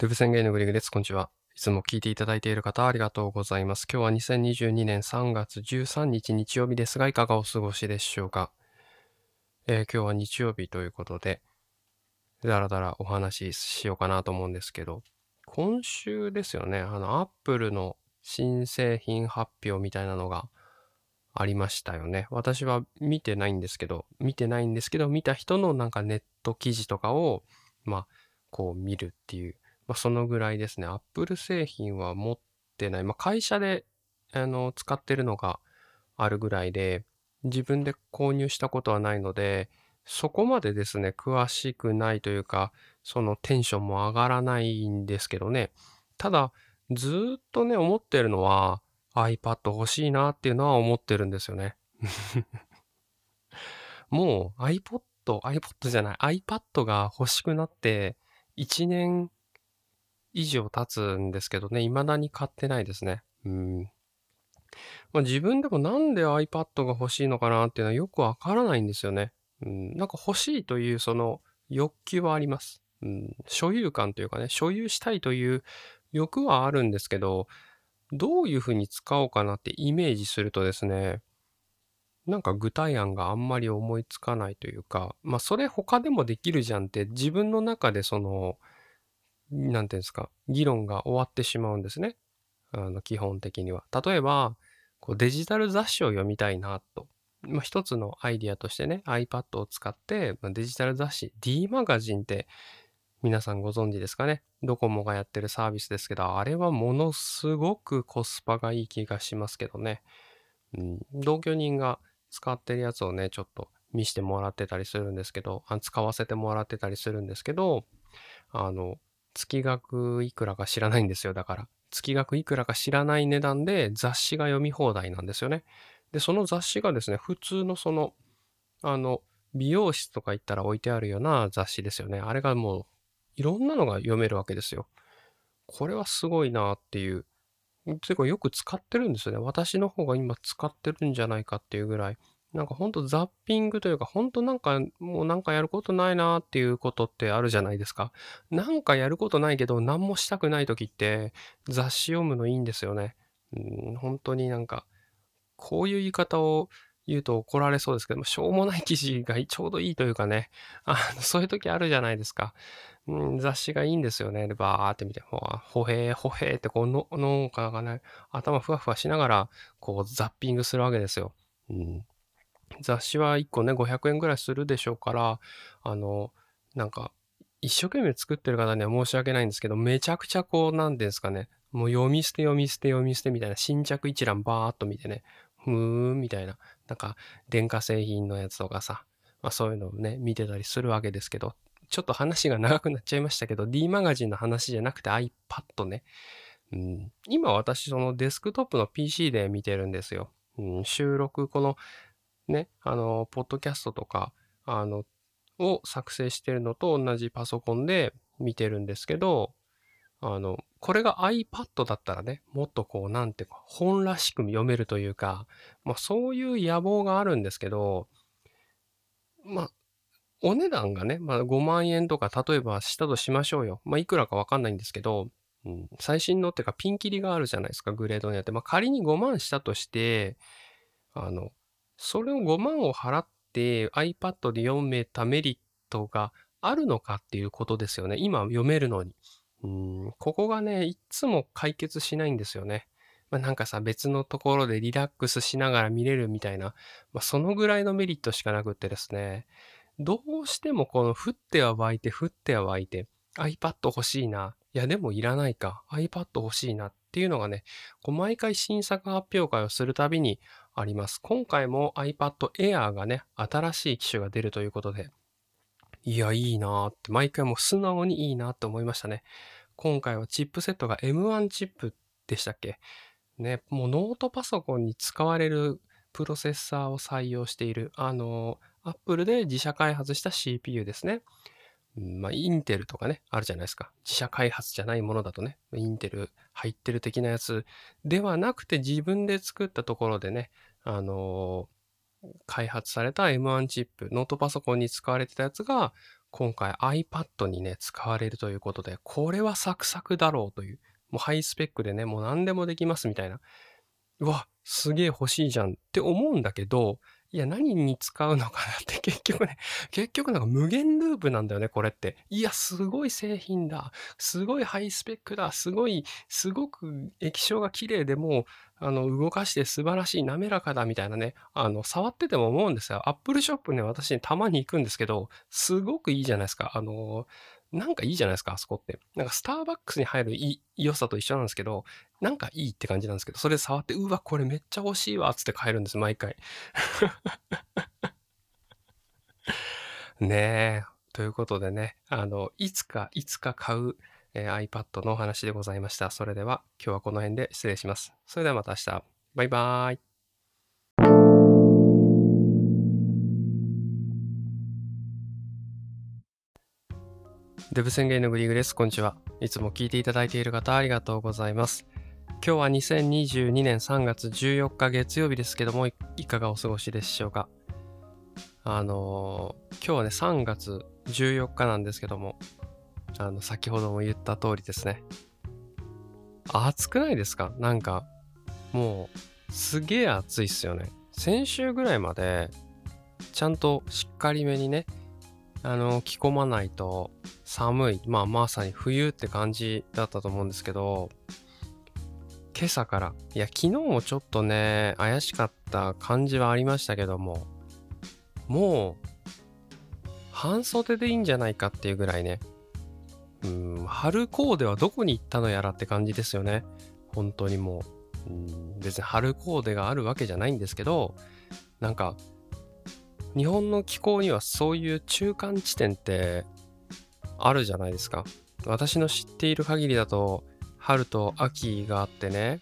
デブ宣言のグリグです。こんにちは。いつも聞いていただいている方ありがとうございます。今日は2022年3月13日日曜日ですが、いかがお過ごしでしょうか？えー、今日は日曜日ということで、だらだらお話ししようかなと思うんですけど、今週ですよね、あの、アップルの新製品発表みたいなのがありましたよね。私は見てないんですけど、見てないんですけど、見た人のなんかネット記事とかを、まあ、こう見るっていうまあ、そのぐらいですね。Apple 製品は持ってない。まあ、会社であの使ってるのがあるぐらいで、自分で購入したことはないので、そこまでですね、詳しくないというか、そのテンションも上がらないんですけどね。ただ、ずっとね、思ってるのは iPad 欲しいなっていうのは思ってるんですよね。もう iPod、iPod じゃない、iPad が欲しくなって1年以上経つんですけどね、未だに買ってないですね。うん。まあ、自分でもなんで iPad が欲しいのかなっていうのはよくわからないんですよね。うん、なんか欲しいというその欲求はあります。うん、所有感というかね、所有したいという欲はあるんですけど、どういうふうに使おうかなってイメージするとですね、なんか具体案があんまり思いつかないというか、まあそれ他でもできるじゃんって自分の中でそのなんていうんですか、議論が終わってしまうんですね。あの、基本的には。例えば、こうデジタル雑誌を読みたいなと。まあ、一つのアイディアとしてね、iPad を使って、まあ、デジタル雑誌、D マガジンって皆さんご存知ですかね。ドコモがやってるサービスですけど、あれはものすごくコスパがいい気がしますけどね。うん、同居人が使ってるやつをね、ちょっと見してもらってたりするんですけど、あ使わせてもらってたりするんですけど、あの、月額いくらか知らないんですよ。だから。月額いくらか知らない値段で雑誌が読み放題なんですよね。で、その雑誌がですね、普通のその、あの、美容室とか行ったら置いてあるような雑誌ですよね。あれがもう、いろんなのが読めるわけですよ。これはすごいなっていう。てかよく使ってるんですよね。私の方が今使ってるんじゃないかっていうぐらい。なんかほんとザッピングというか、ほんとなんかもうなんかやることないなっていうことってあるじゃないですか。なんかやることないけど何もしたくない時って雑誌読むのいいんですよね。うん、本当になんか、こういう言い方を言うと怒られそうですけども、しょうもない記事がちょうどいいというかね、あのそういう時あるじゃないですか。うん、雑誌がいいんですよね。で、バーって見て、ほほへーほへーってこうの、農家がね、頭ふわふわしながら、こうザッピングするわけですよ。うん雑誌は1個ね、500円ぐらいするでしょうから、あの、なんか、一生懸命作ってる方には申し訳ないんですけど、めちゃくちゃこう、なんですかね、もう読み捨て読み捨て読み捨てみたいな新着一覧バーっと見てね、ふーんみたいな、なんか電化製品のやつとかさ、まあそういうのをね、見てたりするわけですけど、ちょっと話が長くなっちゃいましたけど、D マガジンの話じゃなくて iPad ね。うん、今私そのデスクトップの PC で見てるんですよ。うん、収録このね、あの、ポッドキャストとか、あの、を作成してるのと同じパソコンで見てるんですけど、あの、これが iPad だったらね、もっとこう、なんていうか、本らしく読めるというか、まあそういう野望があるんですけど、まあ、お値段がね、まあ5万円とか、例えばしたとしましょうよ。まあいくらかわかんないんですけど、うん、最新のっていうかピンキリがあるじゃないですか、グレードによって。まあ仮に5万したとして、あの、それを5万を払って iPad で読めたメリットがあるのかっていうことですよね。今読めるのに。うん、ここがね、いつも解決しないんですよね。まあ、なんかさ、別のところでリラックスしながら見れるみたいな、まあ、そのぐらいのメリットしかなくってですね、どうしてもこの降っては湧いて降っては湧いて iPad 欲しいな。いやでもいらないか。iPad 欲しいなっていうのがね、こう毎回新作発表会をするたびにあります。今回も iPad Air がね、新しい機種が出るということで、いや、いいなーって、毎回もう素直にいいなって思いましたね。今回はチップセットが M1 チップでしたっけ？ね、もうノートパソコンに使われるプロセッサーを採用している、あの、Apple で自社開発した CPU ですね。まあ、インテルとかね、あるじゃないですか。自社開発じゃないものだとね、インテル入ってる的なやつではなくて自分で作ったところでね、あのー、開発された M1 チップ、ノートパソコンに使われてたやつが、今回 iPad にね、使われるということで、これはサクサクだろうという、もうハイスペックでね、もう何でもできますみたいな。うわ、すげえ欲しいじゃんって思うんだけど、いや、何に使うのかなって結局ね、結局なんか無限ループなんだよね、これって。いや、すごい製品だ。すごいハイスペックだ。すごい、すごく液晶が綺麗でもう、あの、動かして素晴らしい、滑らかだみたいなね、あの、触ってても思うんですよ。アップルショップね、私にたまに行くんですけど、すごくいいじゃないですか。あの、なんかいいじゃないですか、あそこって。なんかスターバックスに入る良さと一緒なんですけど、なんかいいって感じなんですけど、それ触って、うわ、これめっちゃ欲しいわ、つって買えるんです、毎回。ねえ。ということでね、あの、いつか、いつか買う、えー、iPad のお話でございました。それでは、今日はこの辺で失礼します。それではまた明日。バイバーイ。デブ宣言のグリーグです。こんにちは。いつも聞いていただいている方ありがとうございます。今日は2022年3月14日月曜日ですけども、いかがお過ごしでしょうか？あのー、今日はね、3月14日なんですけども、あの、先ほども言った通りですね。暑くないですか？なんか、もう、すげえ暑いっすよね。先週ぐらいまで、ちゃんとしっかりめにね、あの、着込まないと寒い。まあ、まさに冬って感じだったと思うんですけど、今朝から、いや、昨日もちょっとね、怪しかった感じはありましたけども、もう、半袖でいいんじゃないかっていうぐらいね、うん、春コーデはどこに行ったのやらって感じですよね。本当にもう、うん、別に春コーデがあるわけじゃないんですけど、なんか、日本の気候にはそういう中間地点ってあるじゃないですか。私の知っている限りだと春と秋があってね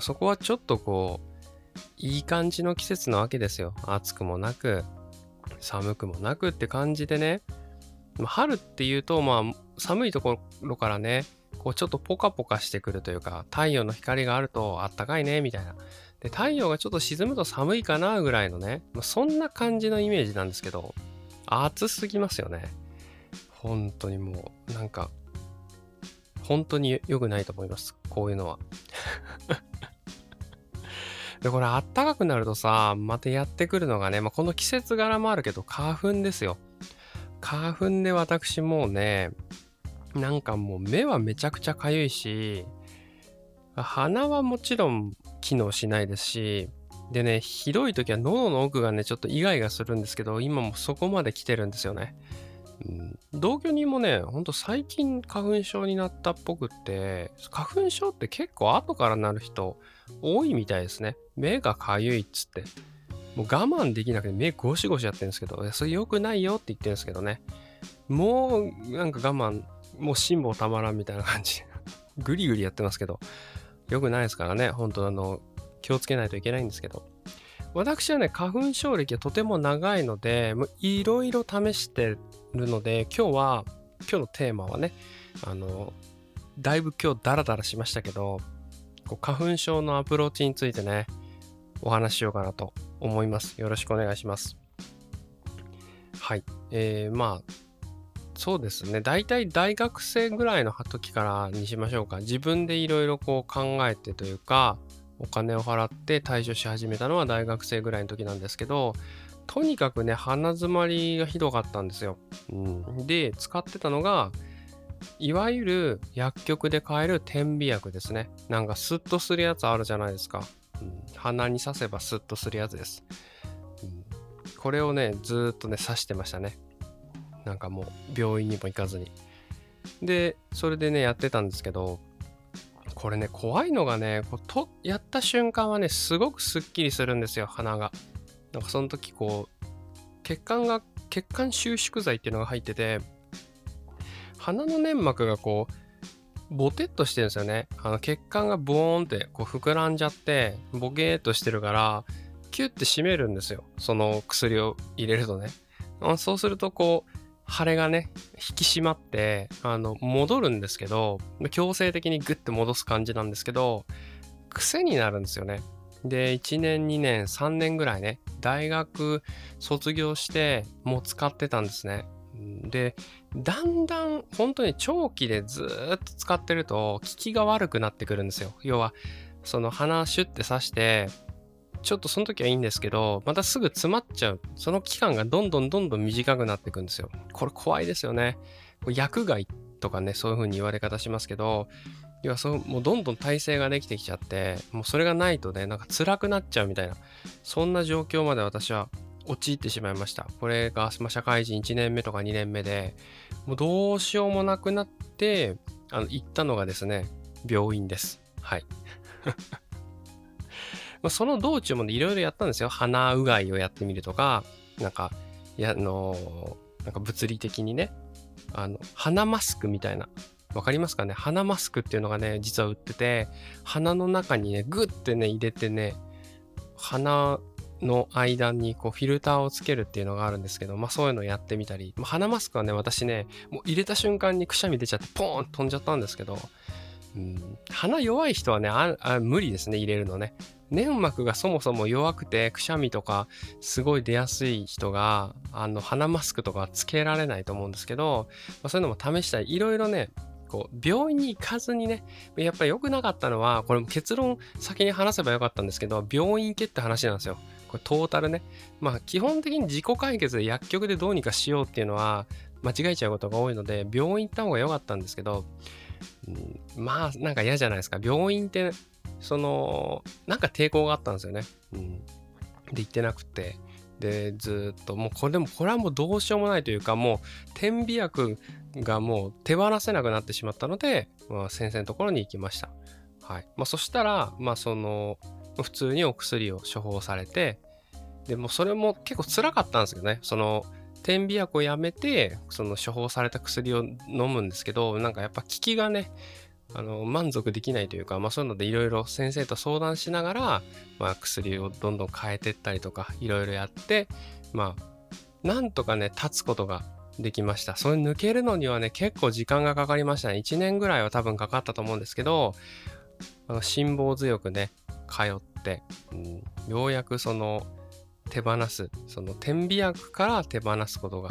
そこはちょっとこういい感じの季節なわけですよ。暑くもなく寒くもなくって感じでね春っていうとまあ寒いところからねこうちょっとポカポカしてくるというか太陽の光があるとあったかいねみたいなで、太陽がちょっと沈むと寒いかなぐらいのね、ま、そんな感じのイメージなんですけど、暑すぎますよね。本当にもう、なんか、本当に良くないと思います。こういうのは。で、これあったかくなるとさ、またやってくるのがね、まあ、この季節柄もあるけど、花粉ですよ。花粉で私もうね、なんかもう目はめちゃくちゃかゆいし、鼻はもちろん機能しないですし、でね、ひどい時は喉の奥がね、ちょっとイガイガするんですけど、今もそこまで来てるんですよね。同居人もね、ほんと最近花粉症になったっぽくって、花粉症って結構後からなる人多いみたいですね。目がかゆいっつって。もう我慢できなくて目ゴシゴシやってるんですけど、それ良くないよって言ってるんですけどね。もうなんか我慢、もう辛抱たまらんみたいな感じ。グリグリやってますけど。良くないですからね、本当あの、気をつけないといけないんですけど。私はね、花粉症歴はとても長いので、いろいろ試してるので、今日は、今日のテーマはね、あの、だいぶ今日ダラダラしましたけど、こう花粉症のアプローチについてね、お話ししようかなと思います。よろしくお願いします。はい。えー、まあ、そうですね。大体大学生ぐらいの時からにしましょうか。自分でいろいろこう考えてというか、お金を払って対処し始めたのは大学生ぐらいの時なんですけど、とにかくね、鼻づまりがひどかったんですよ。うん、で、使ってたのが、いわゆる薬局で買える点鼻薬ですね。なんかスッとするやつあるじゃないですか。うん、鼻に刺せばスッとするやつです。うん、これをね、ずっとね、刺してましたね。なんかもう病院にも行かずに。で、それでね、やってたんですけど、これね、怖いのがね、こうとやった瞬間はね、すごくスッキリするんですよ、鼻が。なんかその時こう、血管が、血管収縮剤っていうのが入ってて、鼻の粘膜がこう、ボテッとしてるんですよね。あの血管がボーンってこう膨らんじゃって、ボケーっとしてるから、キュッて締めるんですよ。その薬を入れるとね。そうするとこう、腫れがね、引き締まって、あの、戻るんですけど、強制的にグッて戻す感じなんですけど、癖になるんですよね。で、1年、2年、3年ぐらいね、大学卒業してもう使ってたんですね。で、だんだん本当に長期でずっと使ってると効きが悪くなってくるんですよ。要は、その鼻シュッて刺して、ちょっとその時はいいんですけど、またすぐ詰まっちゃう。その期間がどんどんどんどん短くなっていくんですよ。これ怖いですよね。薬害とかね、そういう風に言われ方しますけど、要はそうもうどんどん体勢ができてきちゃって、もうそれがないとね、なんか辛くなっちゃうみたいな、そんな状況まで私は陥ってしまいました。これが、まあ、社会人1年目とか2年目で、もうどうしようもなくなって、あの行ったのがですね、病院です。はい。まその道中もいろいろやったんですよ。鼻うがいをやってみるとか、なんかい、や、あのなんか物理的にね、あの、鼻マスクみたいな。わかりますかね？鼻マスクっていうのがね、実は売ってて、鼻の中にね、グッてね、入れてね、鼻の間にこうフィルターをつけるっていうのがあるんですけど、まあそういうのやってみたり、まあ、鼻マスクはね、私ね、もう入れた瞬間にくしゃみ出ちゃってポーン飛んじゃったんですけど、うん、鼻弱い人はねあ無理ですね、入れるのね。粘膜がそもそも弱くてくしゃみとかすごい出やすい人があの鼻マスクとかつけられないと思うんですけど、まあ、そういうのも試したりいろいろねこう病院に行かずにねやっぱり良くなかったのはこれも結論先に話せばよかったんですけど病院行けって話なんですよ。これトータルね。まあ基本的に自己解決で薬局でどうにかしようっていうのは間違えちゃうことが多いので病院行った方が良かったんですけど、うん、まあなんか嫌じゃないですか。病院ってそのなんか抵抗があったんですよね。うん、で行ってなくて。でずっともうこれでもこれはもうどうしようもないというかもう点鼻薬がもう手放せなくなってしまったので、まあ、先生のところに行きました。はいまあ、そしたら、まあ、その普通にお薬を処方されて、でもそれも結構辛かったんですけどね、その点鼻薬をやめて、その処方された薬を飲むんですけど、なんかやっぱ効きがね、あの満足できないというか、まあ、そういうのでいろいろ先生と相談しながら、まあ、薬をどんどん変えてったりとかいろいろやってまあなんとかね立つことができました。それ抜けるのにはね結構時間がかかりましたね。1年ぐらいは多分かかったと思うんですけどあの辛抱強くね通って、うん、ようやくその手放すその点鼻薬から手放すことが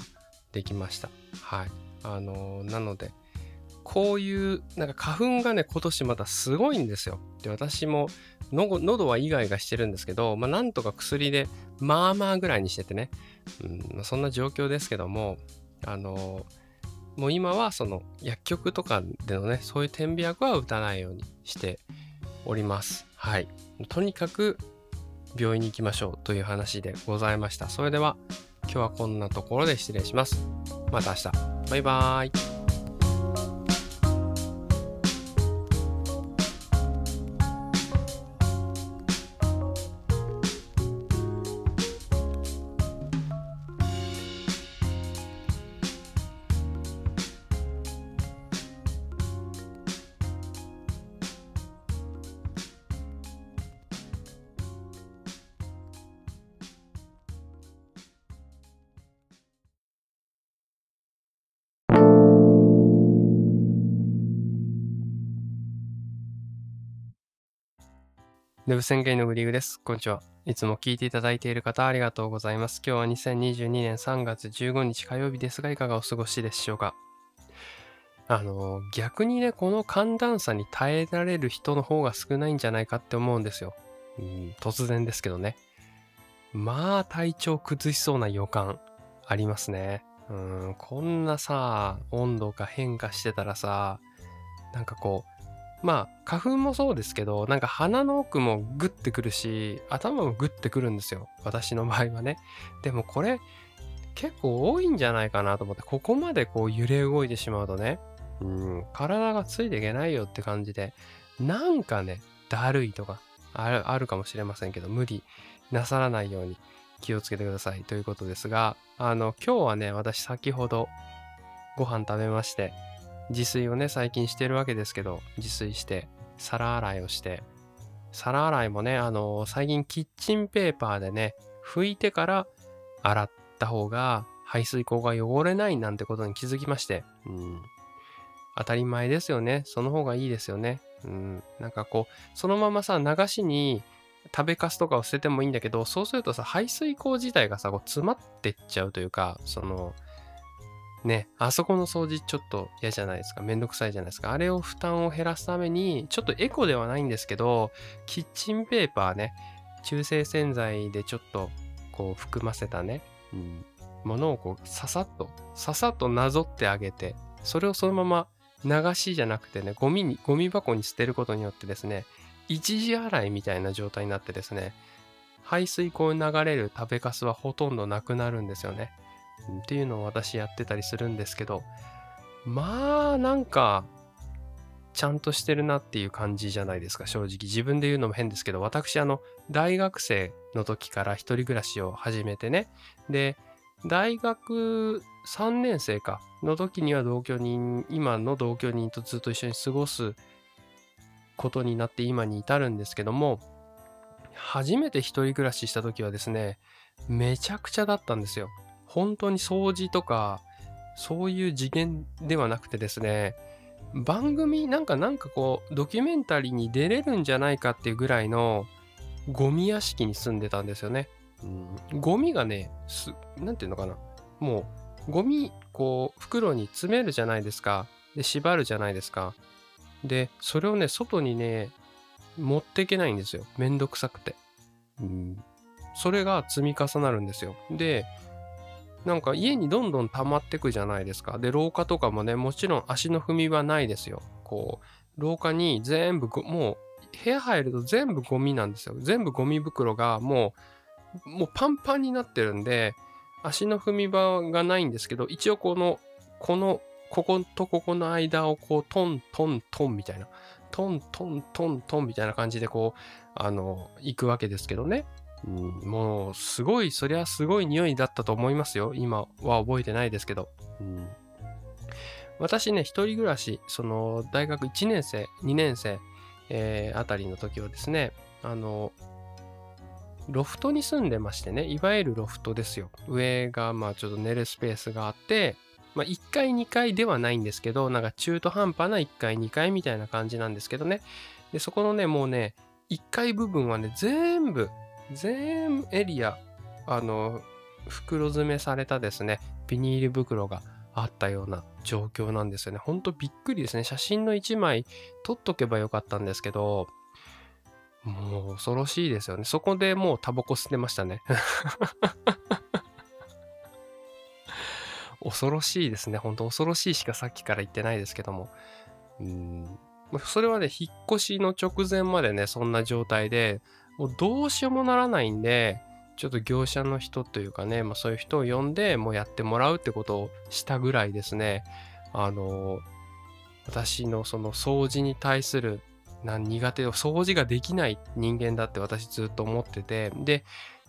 できました。はい。あのー、なのでこういうなんか花粉がね今年またすごいんですよで私も喉はイガイガしてるんですけど、まあ、なんとか薬でまあまあぐらいにしててね、うんま、そんな状況ですけどもあの、もう今はその薬局とかでのねそういう点鼻薬は打たないようにしておりますはいとにかく病院に行きましょうという話でございました。それでは今日はこんなところで失礼します。また明日。バイバーイ。デブ宣言のグリーグです。こんにちは。いつも聞いていただいている方ありがとうございます。今日は2022年3月15日火曜日ですが、いかがお過ごしでしょうか？あの、逆にね、この寒暖差に耐えられる人の方が少ないんじゃないかって思うんですよ。うん、突然ですけどね。まあ、体調崩しそうな予感ありますね。うん、こんなさ、温度が変化してたらさ、なんかこう、まあ花粉もそうですけどなんか鼻の奥もグッてくるし頭もグッてくるんですよ。私の場合はね。でもこれ結構多いんじゃないかなと思ってここまでこう揺れ動いてしまうとねうん体がついていけないよって感じでなんかねだるいとかあるあるかもしれませんけど無理なさらないように気をつけてください。ということですがあの今日はね私先ほどご飯食べまして自炊をね、最近してるわけですけど、自炊して、皿洗いをして、皿洗いもね、あのー、最近キッチンペーパーでね、拭いてから洗った方が排水口が汚れないなんてことに気づきまして、うん。当たり前ですよね。その方がいいですよね。うん。なんかこう、そのままさ、流しに食べかすとかを捨ててもいいんだけど、そうするとさ、排水口自体がさ、こう詰まってっちゃうというか、その、ね、あそこの掃除ちょっと嫌じゃないですか。めんどくさいじゃないですか。あれを負担を減らすために、ちょっとエコではないんですけど、キッチンペーパーね、中性洗剤でちょっとこう含ませたね、うん、ものをこうささっと、ささっとなぞってあげて、それをそのまま流しじゃなくてね、ゴミに、ゴミ箱に捨てることによってですね、一時洗いみたいな状態になってですね、排水溝に流れる食べかすはほとんどなくなるんですよね。っていうのを私やってたりするんですけど、まあなんか、ちゃんとしてるなっていう感じじゃないですか、正直。自分で言うのも変ですけど、私、あの、大学生の時から一人暮らしを始めてね。で、大学3年生かの時には同居人、今の同居人とずっと一緒に過ごすことになって今に至るんですけども、初めて一人暮らしした時はですね、めちゃくちゃだったんですよ。本当に掃除とか、そういう次元ではなくてですね、番組なんかなんかこう、ドキュメンタリーに出れるんじゃないかっていうぐらいのゴミ屋敷に住んでたんですよね。うん、ゴミがね、す、なんていうのかな。もう、ゴミ、こう、袋に詰めるじゃないですか。で、縛るじゃないですか。で、それをね、外にね、持っていけないんですよ。めんどくさくて。うん。それが積み重なるんですよ。で、なんか家にどんどん溜まってくじゃないですか。で、廊下とかもね、もちろん足の踏み場ないですよ。こう、廊下に全部もう、部屋入ると全部ゴミなんですよ。全部ゴミ袋がもう、もうパンパンになってるんで、足の踏み場がないんですけど、一応この、この、こことここの間をこう、トントントンみたいな、トントントントンみたいな感じでこう、あの、行くわけですけどね。もう、すごい、そりゃすごい匂いだったと思いますよ。今は覚えてないですけど。うん、私ね、一人暮らし、その、大学1年生、2年生、えー、あたりの時はですね、あの、ロフトに住んでましてね、いわゆるロフトですよ。上が、まあちょっと寝るスペースがあって、まあ1階2階ではないんですけど、なんか中途半端な1階2階みたいな感じなんですけどね。で、そこのね、もうね、1階部分はね、全部全エリア、あの、袋詰めされたですね、ビニール袋があったような状況なんですよね。ほんとびっくりですね。写真の1枚撮っとけばよかったんですけど、もう恐ろしいですよね。そこでもうタバコ捨てましたね。恐ろしいですね。ほんと恐ろしいしかさっきから言ってないですけども。うんそれはね、引っ越しの直前までね、そんな状態で、もうどうしようもならないんで、ちょっと業者の人というかね、まあ、そういう人を呼んで、もうやってもらうってことをしたぐらいですね、あの、私のその掃除に対するな苦手を掃除ができない人間だって私ずっと思ってて、で、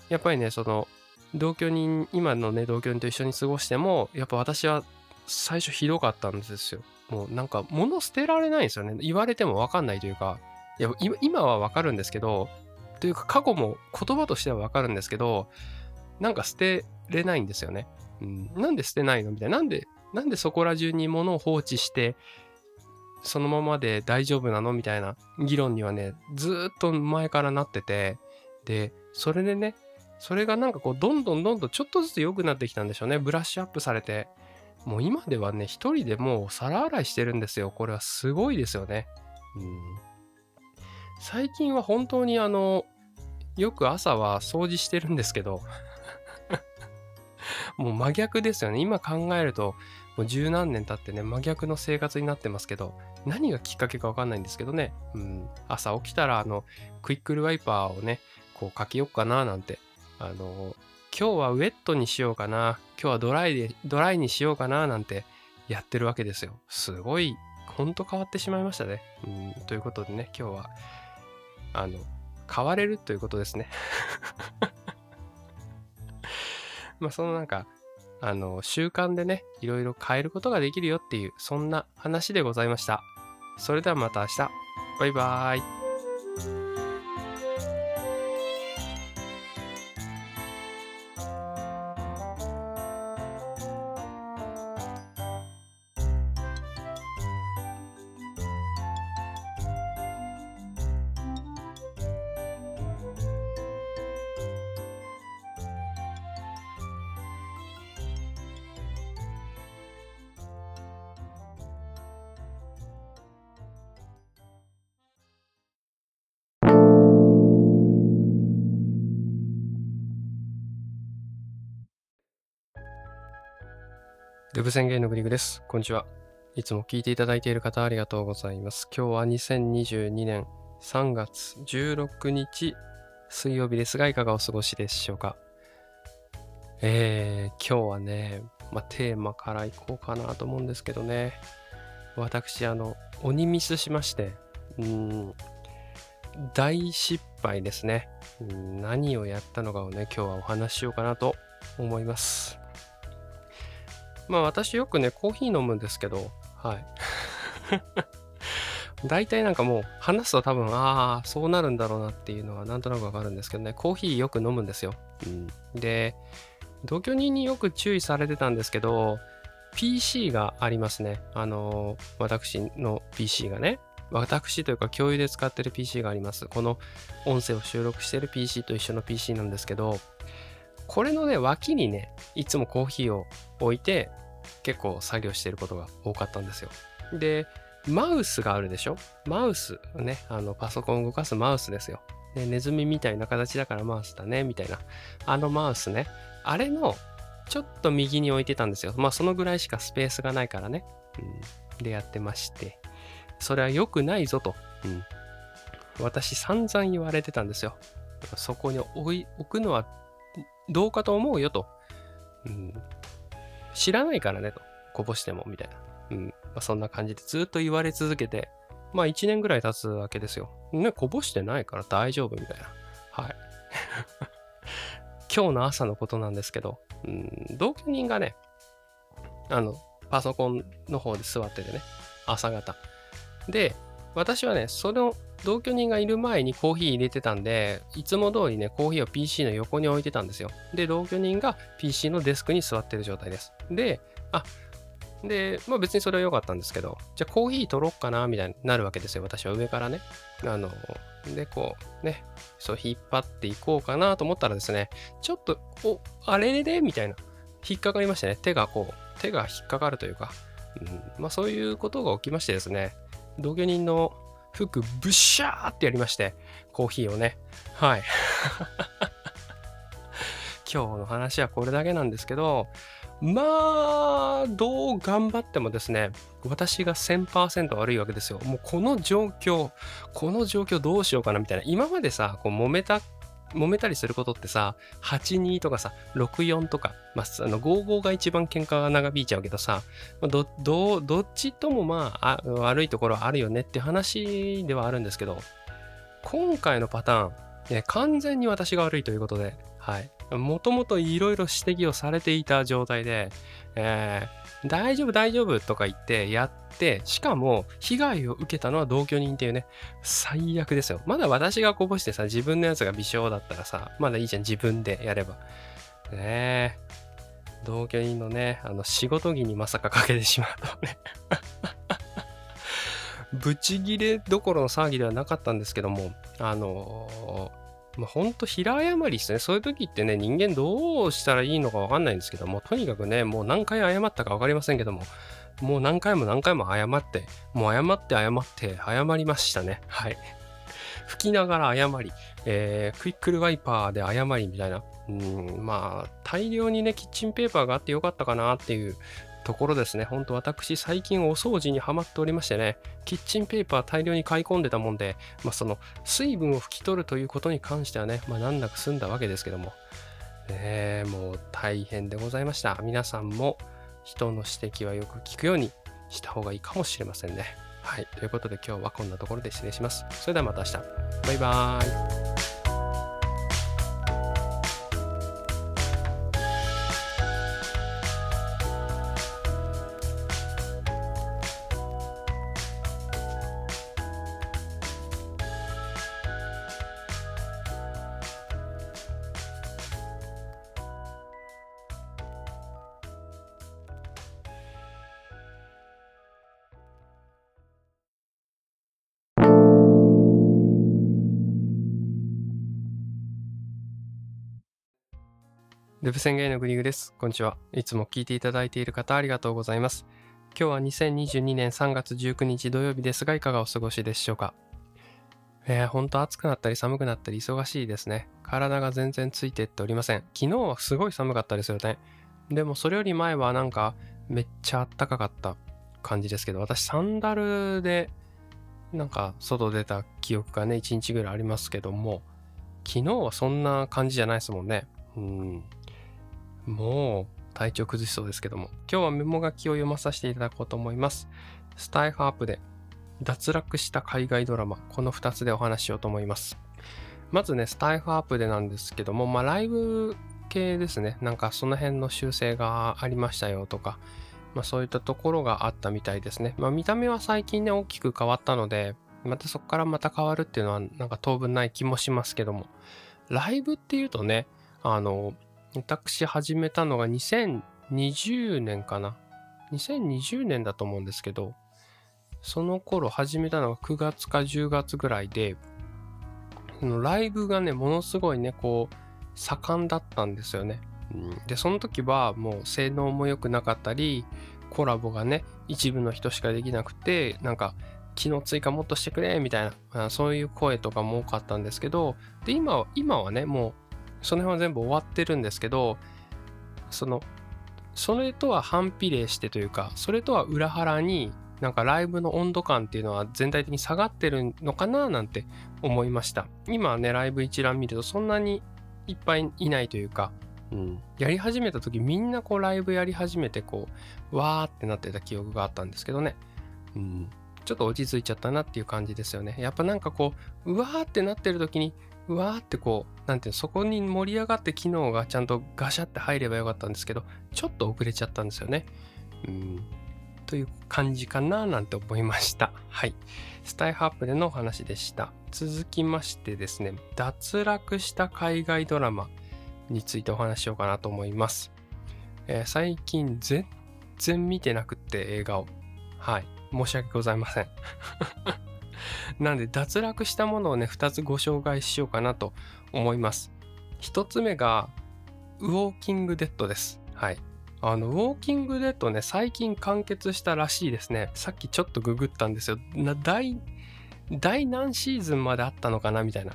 やっぱりね、その、同居人、今のね、同居人と一緒に過ごしても、やっぱ私は最初ひどかったんですよ。もうなんか物捨てられないんですよね。言われてもわかんないというか、いや今はわかるんですけど、というか過去も言葉としてはわかるんですけど、なんか捨てれないんですよね。うん、なんで捨てないの？みたいな。なんで、なんでそこら中に物を放置して、そのままで大丈夫なの？みたいな議論にはね、ずっと前からなってて、で、それでね、それがなんかこう、どんどんどんどんちょっとずつ良くなってきたんでしょうね。ブラッシュアップされて。もう今ではね、一人でもう皿洗いしてるんですよ。これはすごいですよね。うん。最近は本当にあの、よく朝は掃除してるんですけど もう真逆ですよね。今考えると、もう十何年経ってね、真逆の生活になってますけど、何がきっかけかわかんないんですけどね、うん、朝起きたら、あの、クイックルワイパーをね、こうかけようかななんて、あの、今日はウェットにしようかな、今日はドライで、ドライにしようかななんてやってるわけですよ。すごい、ほんと変わってしまいましたね。うん、ということでね、今日は、あの、買われるということですね まあ、そのなんか、あの、習慣でね、いろいろ変えることができるよっていう、そんな話でございました。それではまた明日。バイバーイ。デブ宣言のグリグです。こんにちは。いつも聞いていただいている方ありがとうございます。今日は2022年3月16日水曜日ですが、いかがお過ごしでしょうか？えー、今日はね、まあ、テーマからいこうかなと思うんですけどね。私、あの、鬼ミスしまして、うん、大失敗ですね。何をやったのかをね、今日はお話ししようかなと思います。まあ私よくね、コーヒー飲むんですけど、はい。大体なんかもう話すと多分、ああ、そうなるんだろうなっていうのはなんとなくわかるんですけどね、コーヒーよく飲むんですよ。うん、で、同居人によく注意されてたんですけど、PC がありますね。あの、私の PC がね。私というか共有で使ってる PC があります。この音声を収録してる PC と一緒の PC なんですけど、これのね、脇にね、いつもコーヒーを置いて、結構作業してることが多かったんですよ。で、マウスがあるでしょ？マウスね、あの、パソコンを動かすマウスですよ。で、ネズミみたいな形だからマウスだね、みたいな。あのマウスね、あれのちょっと右に置いてたんですよ。まあ、そのぐらいしかスペースがないからね。うん、で、やってまして。それは良くないぞと。うん、私、散々言われてたんですよ。そこに置い置くのはどうかと思うよと。うん、知らないからねと。こぼしても、みたいな。うん。まあ、そんな感じでずっと言われ続けて、まあ1年ぐらい経つわけですよ。ね、こぼしてないから大丈夫みたいな。はい。今日の朝のことなんですけど、うん、同居人がね、あの、パソコンの方で座っててね、朝方。で、私はね、その同居人がいる前にコーヒー入れてたんで、いつも通りね、コーヒーを PC の横に置いてたんですよ。で、同居人が PC のデスクに座ってる状態です。で、あ、で、まあ別にそれは良かったんですけど、じゃあコーヒー取ろっかな、みたいになるわけですよ。私は上からね。あの、で、こう、ね、そう引っ張っていこうかなと思ったらですね、ちょっと、お、あれれれみたいな、引っかかりましたね。手がこう、手が引っかかるというか、うん、まあそういうことが起きましてですね、同居人の服ブッシャーってやりまして、コーヒーをね。はい。今日の話はこれだけなんですけど、まあ、どう頑張ってもですね、私が1000%悪いわけですよ。もうこの状況、この状況どうしようかなみたいな。今までさ、こう揉めた揉めたりすることってさ、82とかさ、64とか、まあ、あの55が一番喧嘩が長引いちゃうけどさ、ど、ど、どっちともまああ、悪いところあるよねっていう話ではあるんですけど、今回のパターン、完全に私が悪いということで、はい。もともといろいろ指摘をされていた状態で、えー、大丈夫大丈夫とか言ってやって、しかも被害を受けたのは同居人っていうね、最悪ですよ。まだ私がこぼしてさ、自分のやつが微笑だったらさ、まだいいじゃん、自分でやれば。ねえ。同居人のね、あの仕事着にまさかかけてしまうとねブチギレどころの騒ぎではなかったんですけども、あのーまあ、ほんと平誤りですね。そういう時ってね、人間どうしたらいいのかわかんないんですけども、とにかくね、もう何回謝ったかわかりませんけども、もう何回も何回も謝って、もう謝って謝って謝りましたね。はい。吹きながら謝り、えー、クイックルワイパーで謝りみたいな。うん、まあ、大量にね、キッチンペーパーがあってよかったかなっていうところですね。ほんと私最近お掃除にはまっておりましてね、キッチンペーパー大量に買い込んでたもんで、まあ、その水分を拭き取るということに関してはね、まあ、難なく済んだわけですけども、ね、もう大変でございました。皆さんも人の指摘はよく聞くようにした方がいいかもしれませんね。はい。ということで今日はこんなところで失礼します。それではまた明日。バイバーイ。デブ宣言のグリグです。こんにちは。いつも聞いていただいている方ありがとうございます。今日は2022年3月19日土曜日ですが、いかがお過ごしでしょうか？えー、ほんと暑くなったり寒くなったり忙しいですね。体が全然ついてっておりません。昨日はすごい寒かったですよね。でもそれより前はなんかめっちゃあったかかった感じですけど、私サンダルでなんか外出た記憶がね、1日ぐらいありますけども、昨日はそんな感じじゃないですもんね。うん。もう体調崩しそうですけども、今日はメモ書きを読まさせていただこうと思います。スタイフアップで脱落した海外ドラマ、この2つでお話しようと思います。まずね、スタイフアップでなんですけども、まあライブ系ですね。なんかその辺の修正がありましたよとか、まあそういったところがあったみたいですね。まあ見た目は最近ね、大きく変わったので、またそこからまた変わるっていうのはなんか当分ない気もしますけども、ライブっていうとね、あの、私始めたのが2020年かな。2020年だと思うんですけど、その頃始めたのが9月か10月ぐらいで、ライブがね、ものすごいね、こう、盛んだったんですよね。で、その時はもう性能も良くなかったり、コラボがね、一部の人しかできなくて、なんか、機能追加もっとしてくれみたいな、そういう声とかも多かったんですけど、で、今は、今はね、もう、その辺は全部終わってるんですけど、その、それとは反比例してというか、それとは裏腹に、なんかライブの温度感っていうのは全体的に下がってるのかななんて思いました。今ね、ライブ一覧見るとそんなにいっぱいいないというか、うん、やり始めた時みんなこうライブやり始めてこう、わーってなってた記憶があったんですけどね。うん、ちょっと落ち着いちゃったなっていう感じですよね。やっぱなんかこう、うわーってなってる時に、うわーってこう、なんていうの、そこに盛り上がって機能がちゃんとガシャって入ればよかったんですけど、ちょっと遅れちゃったんですよね。うん。という感じかななんて思いました。はい。スタイハップでのお話でした。続きましてですね、脱落した海外ドラマについてお話ししようかなと思います。えー、最近全然見てなくって映画を。はい。申し訳ございません。なんで脱落したものをね、2つご紹介しようかなと思います。1つ目が、ウォーキングデッドです。はい。あの、ウォーキングデッドね、最近完結したらしいですね。さっきちょっとググったんですよ。な第、第何シーズンまであったのかな？みたいな。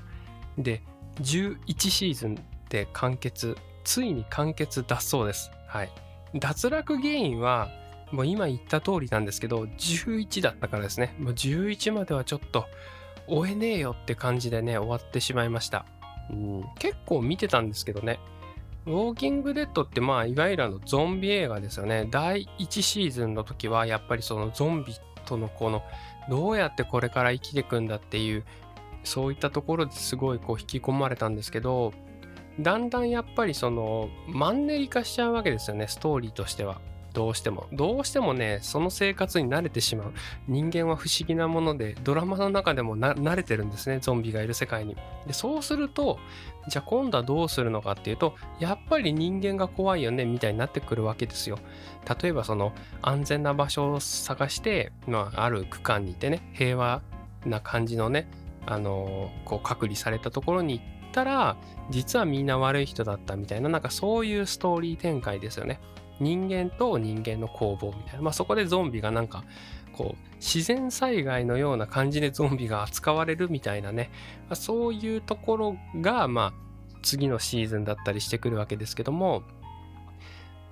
で、11シーズンで完結、ついに完結だそうです。はい。脱落原因は、もう今言った通りなんですけど、11だったからですね。もう11まではちょっと終えねえよって感じでね、終わってしまいました。うん、結構見てたんですけどね。ウォーキングデッドってまあいわゆるあのゾンビ映画ですよね。第1シーズンの時はやっぱりそのゾンビとのこのどうやってこれから生きていくんだっていうそういったところですごいこう引き込まれたんですけどだんだんやっぱりそのマンネリ化しちゃうわけですよねストーリーとしては。どうしても。どうしてもね、その生活に慣れてしまう。人間は不思議なもので、ドラマの中でも慣れてるんですね、ゾンビがいる世界に。で、そうすると、じゃあ今度はどうするのかっていうと、やっぱり人間が怖いよね、みたいになってくるわけですよ。例えばその安全な場所を探して、まあ、ある区間にいてね、平和な感じのね、あの、こう隔離されたところに行ったら、実はみんな悪い人だったみたいな、なんかそういうストーリー展開ですよね。人間と人間の攻防みたいな、まあ、そこでゾンビがなんかこう自然災害のような感じでゾンビが扱われるみたいなね、まあ、そういうところがまあ次のシーズンだったりしてくるわけですけども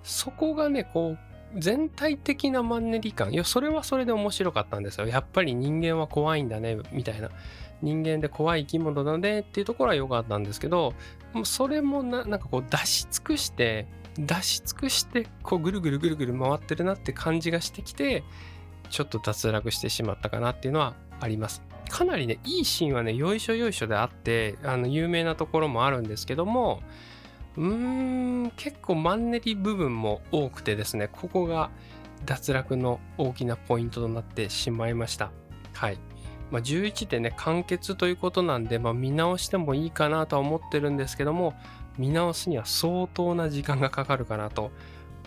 そこがねこう全体的なマンネリ感。いやそれはそれで面白かったんですよ。やっぱり人間は怖いんだねみたいな。人間で怖い生き物だねっていうところは良かったんですけどそれもななんかこう出し尽くして出し尽くしてこうぐるぐるぐるぐる回ってるなって感じがしてきてちょっと脱落してしまったかなっていうのはあります。かなりねいいシーンはねよいしょよいしょであってあの有名なところもあるんですけどもうーん結構マンネリ部分も多くてですねここが脱落の大きなポイントとなってしまいました。はい。まあ、11でね完結ということなんで、まあ、見直してもいいかなとは思ってるんですけども見直すには相当な時間がかかるかなと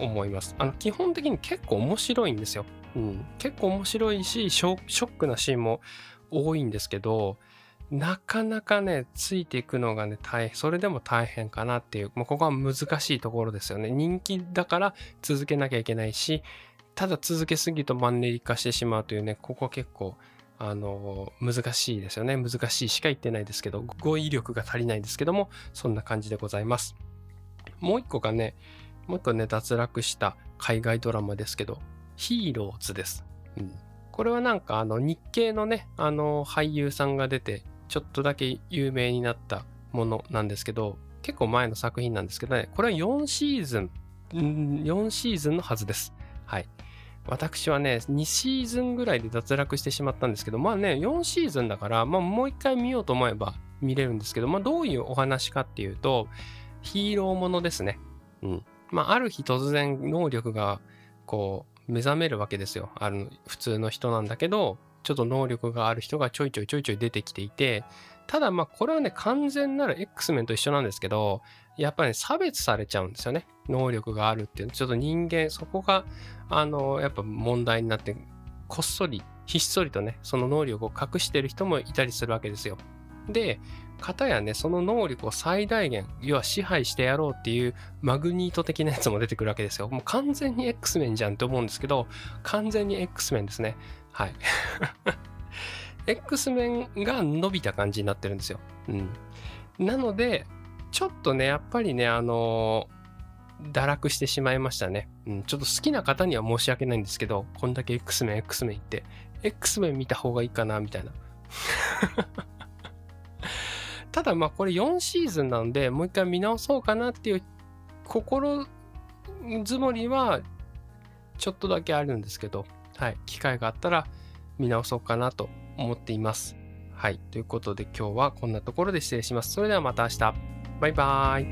思います。あの基本的に結構面白いんですよ。うん、結構面白いしショックなシーンも多いんですけどなかなかねついていくのがね大変それでも大変かなっていう、まあ、ここは難しいところですよね。人気だから続けなきゃいけないしただ続けすぎるとマンネリ化してしまうというねここは結構あの、難しいですよね。難しいしか言ってないですけど、語彙力が足りないですけども、そんな感じでございます。もう一個がね、もう一個ね、脱落した海外ドラマですけど、ヒーローズです。うん、これはなんかあの日系のね、あの俳優さんが出て、ちょっとだけ有名になったものなんですけど、結構前の作品なんですけどね、これは4シーズン、4シーズンのはずです。はい。私はね、2シーズンぐらいで脱落してしまったんですけど、まあね、4シーズンだから、まあもう一回見ようと思えば見れるんですけど、まあどういうお話かっていうと、ヒーローものですね。うん。まあある日突然能力がこう目覚めるわけですよ。あの普通の人なんだけど、ちょっと能力がある人がちょいちょいちょいちょい出てきていて、ただまあこれはね、完全なる X メンと一緒なんですけど、やっぱり、ね、差別されちゃうんですよね。能力があるっていう。ちょっと人間、そこが、あの、やっぱ問題になって、こっそり、ひっそりとね、その能力を隠してる人もいたりするわけですよ。で、方やね、その能力を最大限、要は支配してやろうっていうマグニート的なやつも出てくるわけですよ。もう完全に X メンじゃんって思うんですけど、完全に X メンですね。はい。X メンが伸びた感じになってるんですよ。うん。なので、ちょっとね、やっぱりね、あのー、堕落してしまいましたね。うん、ちょっと好きな方には申し訳ないんですけど、こんだけ X メン、X メン言って、X メン見た方がいいかな、みたいな。ただまあこれ4シーズンなんで、もう一回見直そうかなっていう心づもりはちょっとだけあるんですけど、はい、機会があったら見直そうかなと思っています。はい、ということで今日はこんなところで失礼します。それではまた明日。バイバイ。